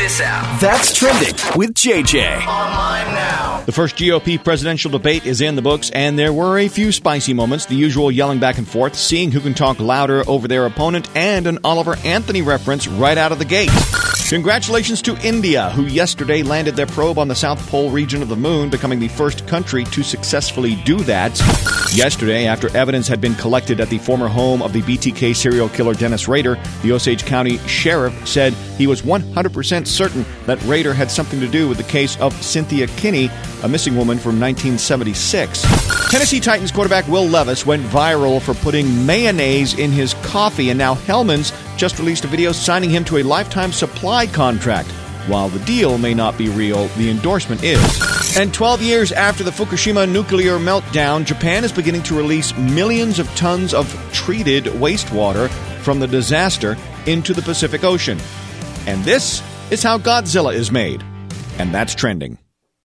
this out. That's trending with JJ. Online now. The first GOP presidential debate is in the books, and there were a few spicy moments. The usual yelling back and forth, seeing who can talk louder over their opponent, and an Oliver Anthony reference right out of the gate. Congratulations to India, who yesterday landed their probe on the South Pole region of the moon, becoming the first country to successfully do that. Yesterday, after evidence had been collected at the former home of the BTK serial killer Dennis Rader, the Osage County Sheriff said he was 100% certain that Rader had something to do with the case of Cynthia Kinney, a missing woman from 1976. Tennessee Titans quarterback Will Levis went viral for putting mayonnaise in his coffee, and now Hellmann's just released a video signing him to a lifetime supply contract. While the deal may not be real, the endorsement is. And 12 years after the Fukushima nuclear meltdown, Japan is beginning to release millions of tons of treated wastewater from the disaster into the Pacific Ocean. And this is how Godzilla is made. And that's trending.